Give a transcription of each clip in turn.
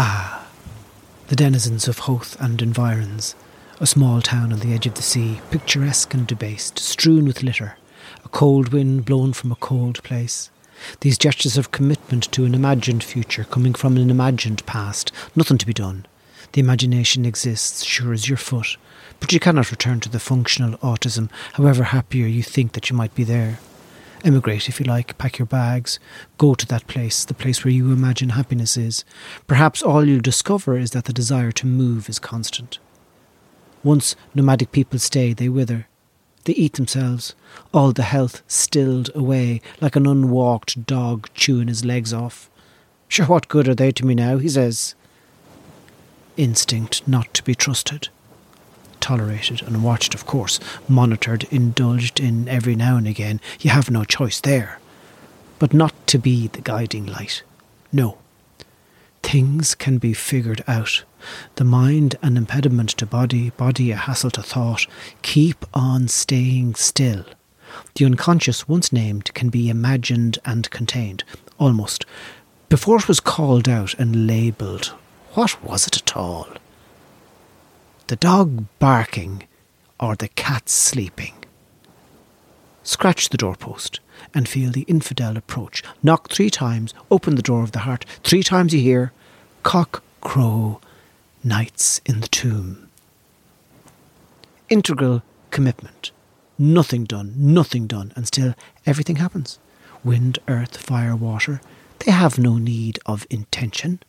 Ah, the denizens of Howth and environs, a small town on the edge of the sea, picturesque and debased, strewn with litter, a cold wind blown from a cold place. These gestures of commitment to an imagined future coming from an imagined past, nothing to be done. The imagination exists, sure as your foot, but you cannot return to the functional autism, however happier you think that you might be there. Emigrate if you like, pack your bags, go to that place, the place where you imagine happiness is. Perhaps all you'll discover is that the desire to move is constant. Once nomadic people stay, they wither. They eat themselves, all the health stilled away, like an unwalked dog chewing his legs off. Sure, what good are they to me now? He says. Instinct not to be trusted. Tolerated and watched, of course, monitored, indulged in every now and again. You have no choice there. But not to be the guiding light. No. Things can be figured out. The mind an impediment to body, body a hassle to thought. Keep on staying still. The unconscious, once named, can be imagined and contained, almost. Before it was called out and labelled, what was it at all? The dog barking or the cat sleeping? Scratch the doorpost and feel the infidel approach. Knock three times, open the door of the heart. Three times you hear cock crow, knights in the tomb. Integral commitment. Nothing done, nothing done, and still everything happens. Wind, earth, fire, water, they have no need of intention.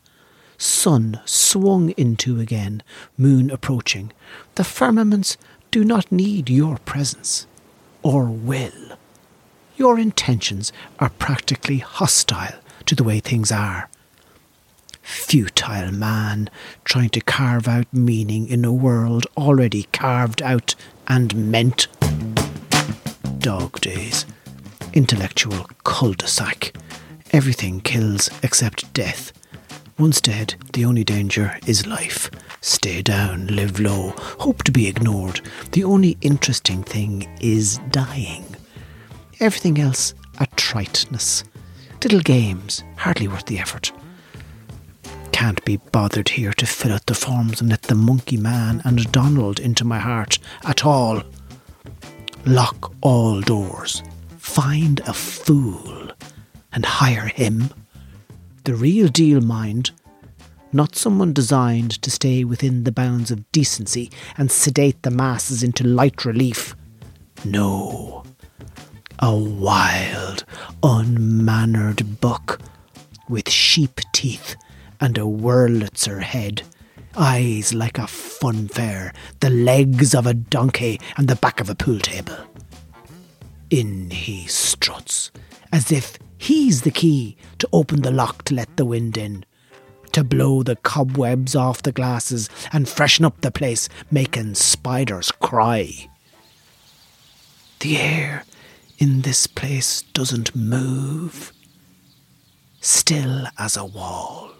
Sun swung into again, moon approaching. The firmaments do not need your presence or will. Your intentions are practically hostile to the way things are. Futile man, trying to carve out meaning in a world already carved out and meant. Dog days. Intellectual cul de sac. Everything kills except death. Once dead, the only danger is life. Stay down, live low, hope to be ignored. The only interesting thing is dying. Everything else a triteness. Little games, hardly worth the effort. Can't be bothered here to fill out the forms and let the monkey man and Donald into my heart at all. Lock all doors. Find a fool and hire him. The real deal, mind. Not someone designed to stay within the bounds of decency and sedate the masses into light relief. No. A wild, unmannered buck with sheep teeth and a Wurlitzer head. Eyes like a funfair, the legs of a donkey, and the back of a pool table. In he struts, as if he's the key to open the lock to let the wind in, to blow the cobwebs off the glasses and freshen up the place, making spiders cry. The air in this place doesn't move, still as a wall.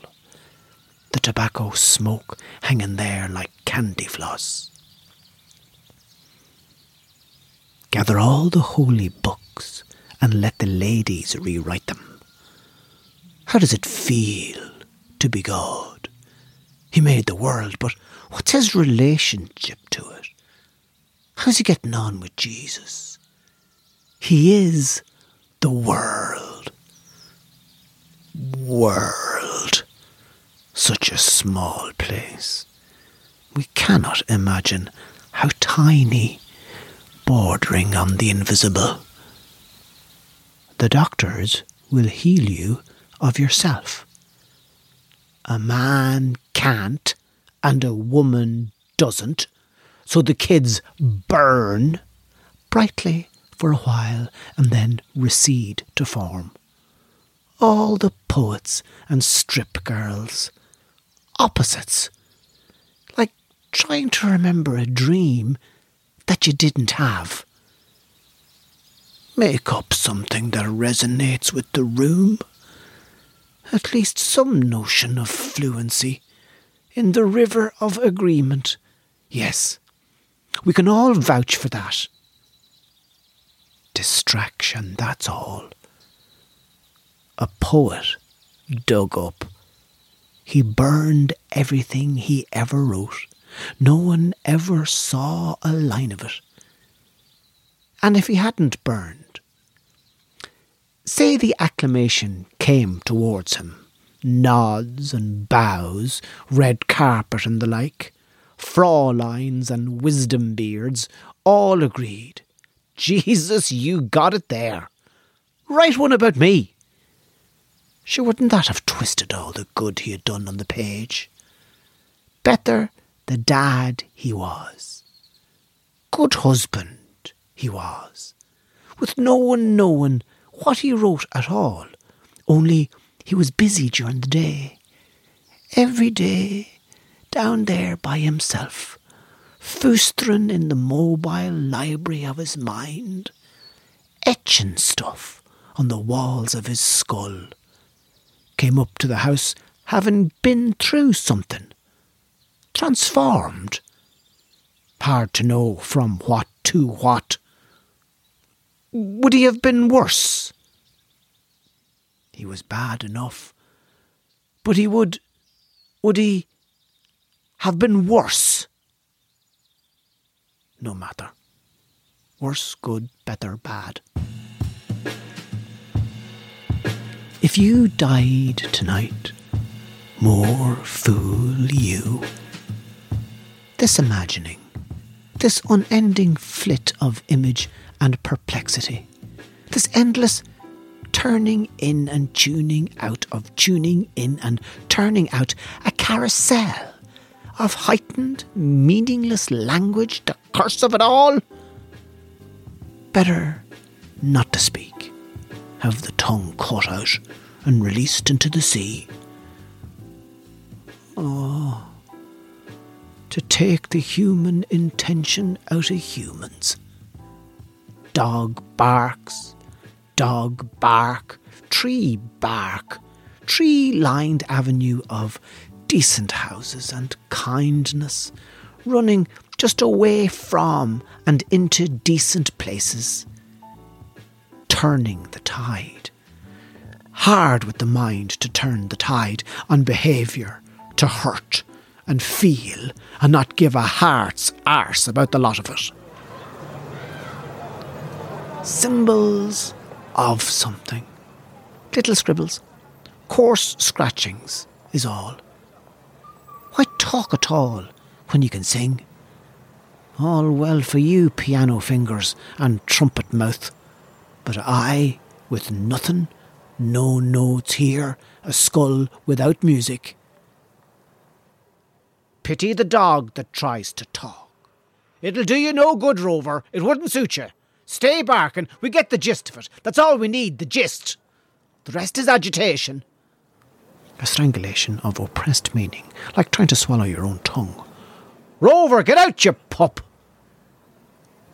The tobacco smoke hanging there like candy floss. Gather all the holy books and let the ladies rewrite them. How does it feel to be God? He made the world, but what's his relationship to it? How's he getting on with Jesus? He is the world. World. Such a small place. We cannot imagine how tiny, bordering on the invisible. The doctors will heal you of yourself. A man can't and a woman doesn't, so the kids burn brightly for a while and then recede to form. All the poets and strip girls, opposites, like trying to remember a dream that you didn't have. Make up something that resonates with the room. At least some notion of fluency in the river of agreement. Yes, we can all vouch for that. Distraction, that's all. A poet dug up. He burned everything he ever wrote. No one ever saw a line of it. And if he hadn't burned, say the acclamation came towards him, nods and bows, red carpet and the like, Fraulein's and wisdom beards, all agreed. Jesus, you got it there. Write one about me. Sure, wouldn't that have twisted all the good he had done on the page? Better the dad he was. Good husband he was, with no one knowing what he wrote at all, only he was busy during the day. Every day, down there by himself, foostering in the mobile library of his mind, etching stuff on the walls of his skull. Came up to the house having been through something. Transformed. Hard to know from what to what. Would he have been worse? He was bad enough. But he would. would he have been worse? No matter. Worse, good, better, bad. If you died tonight, more fool you. This imagining, this unending flit of image and perplexity, this endless turning in and tuning out of tuning in and turning out, a carousel of heightened, meaningless language, the curse of it all. Better not to speak, have the tongue cut out and released into the sea. Oh, to take the human intention out of humans. Dog barks, dog bark, tree bark, tree lined avenue of decent houses and kindness, running just away from and into decent places, turning the tide. Hard with the mind to turn the tide on behaviour, to hurt and feel and not give a heart's arse about the lot of it. Symbols of something. Little scribbles, coarse scratchings is all. Why talk at all when you can sing? All well for you, piano fingers and trumpet mouth, but I, with nothing, no notes here, a skull without music. Pity the dog that tries to talk. It'll do you no good, Rover. It wouldn't suit you. Stay barking. We get the gist of it. That's all we need, the gist. The rest is agitation. A strangulation of oppressed meaning, like trying to swallow your own tongue. Rover, get out, you pup!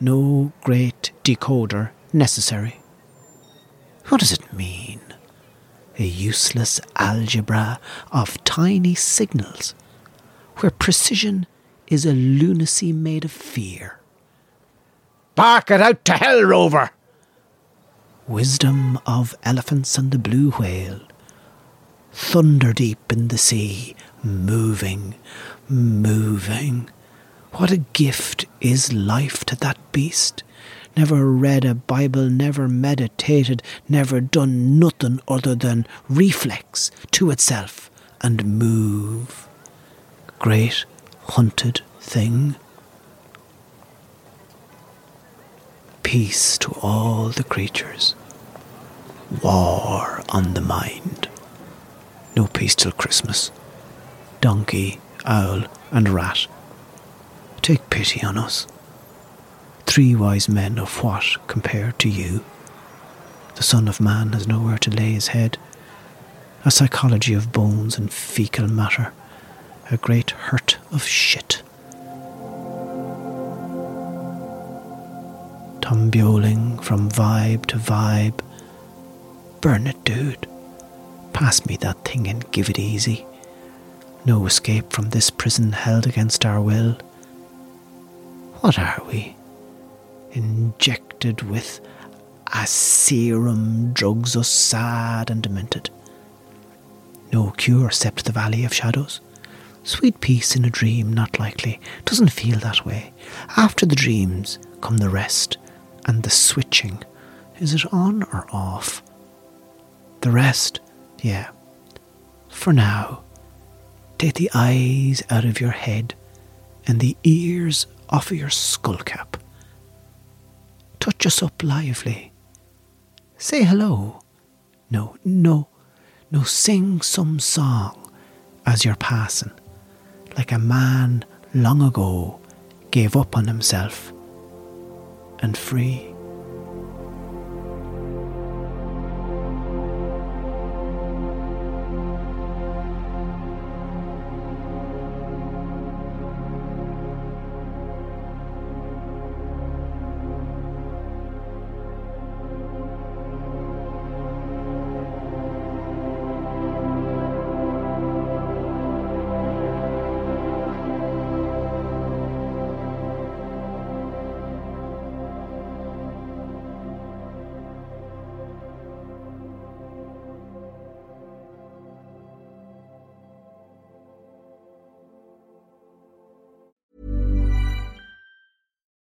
No great decoder necessary. What does it mean? A useless algebra of tiny signals, where precision is a lunacy made of fear. Bark it out to hell, Rover! Wisdom of elephants and the blue whale. Thunder deep in the sea, moving, moving. What a gift is life to that beast. Never read a Bible, never meditated, never done nothing other than reflex to itself and move. Great hunted thing. Peace to all the creatures. War on the mind. No peace till Christmas. Donkey, owl, and rat Take pity on us. Three wise men of what compared to you? The Son of Man has nowhere to lay his head. A psychology of bones and fecal matter. A great hurt of shit. Tumbling from vibe to vibe. Burn it, dude. Pass me that thing and give it easy. No escape from this prison held against our will. What are we? Injected with a serum drugs us sad and demented. No cure except the valley of shadows. Sweet peace in a dream, not likely. Doesn't feel that way. After the dreams come the rest and the switching. Is it on or off? The rest, yeah. For now, take the eyes out of your head and the ears off of your skullcap. Touch us up lively. Say hello. No, no, no, sing some song as you're passing, like a man long ago gave up on himself and free.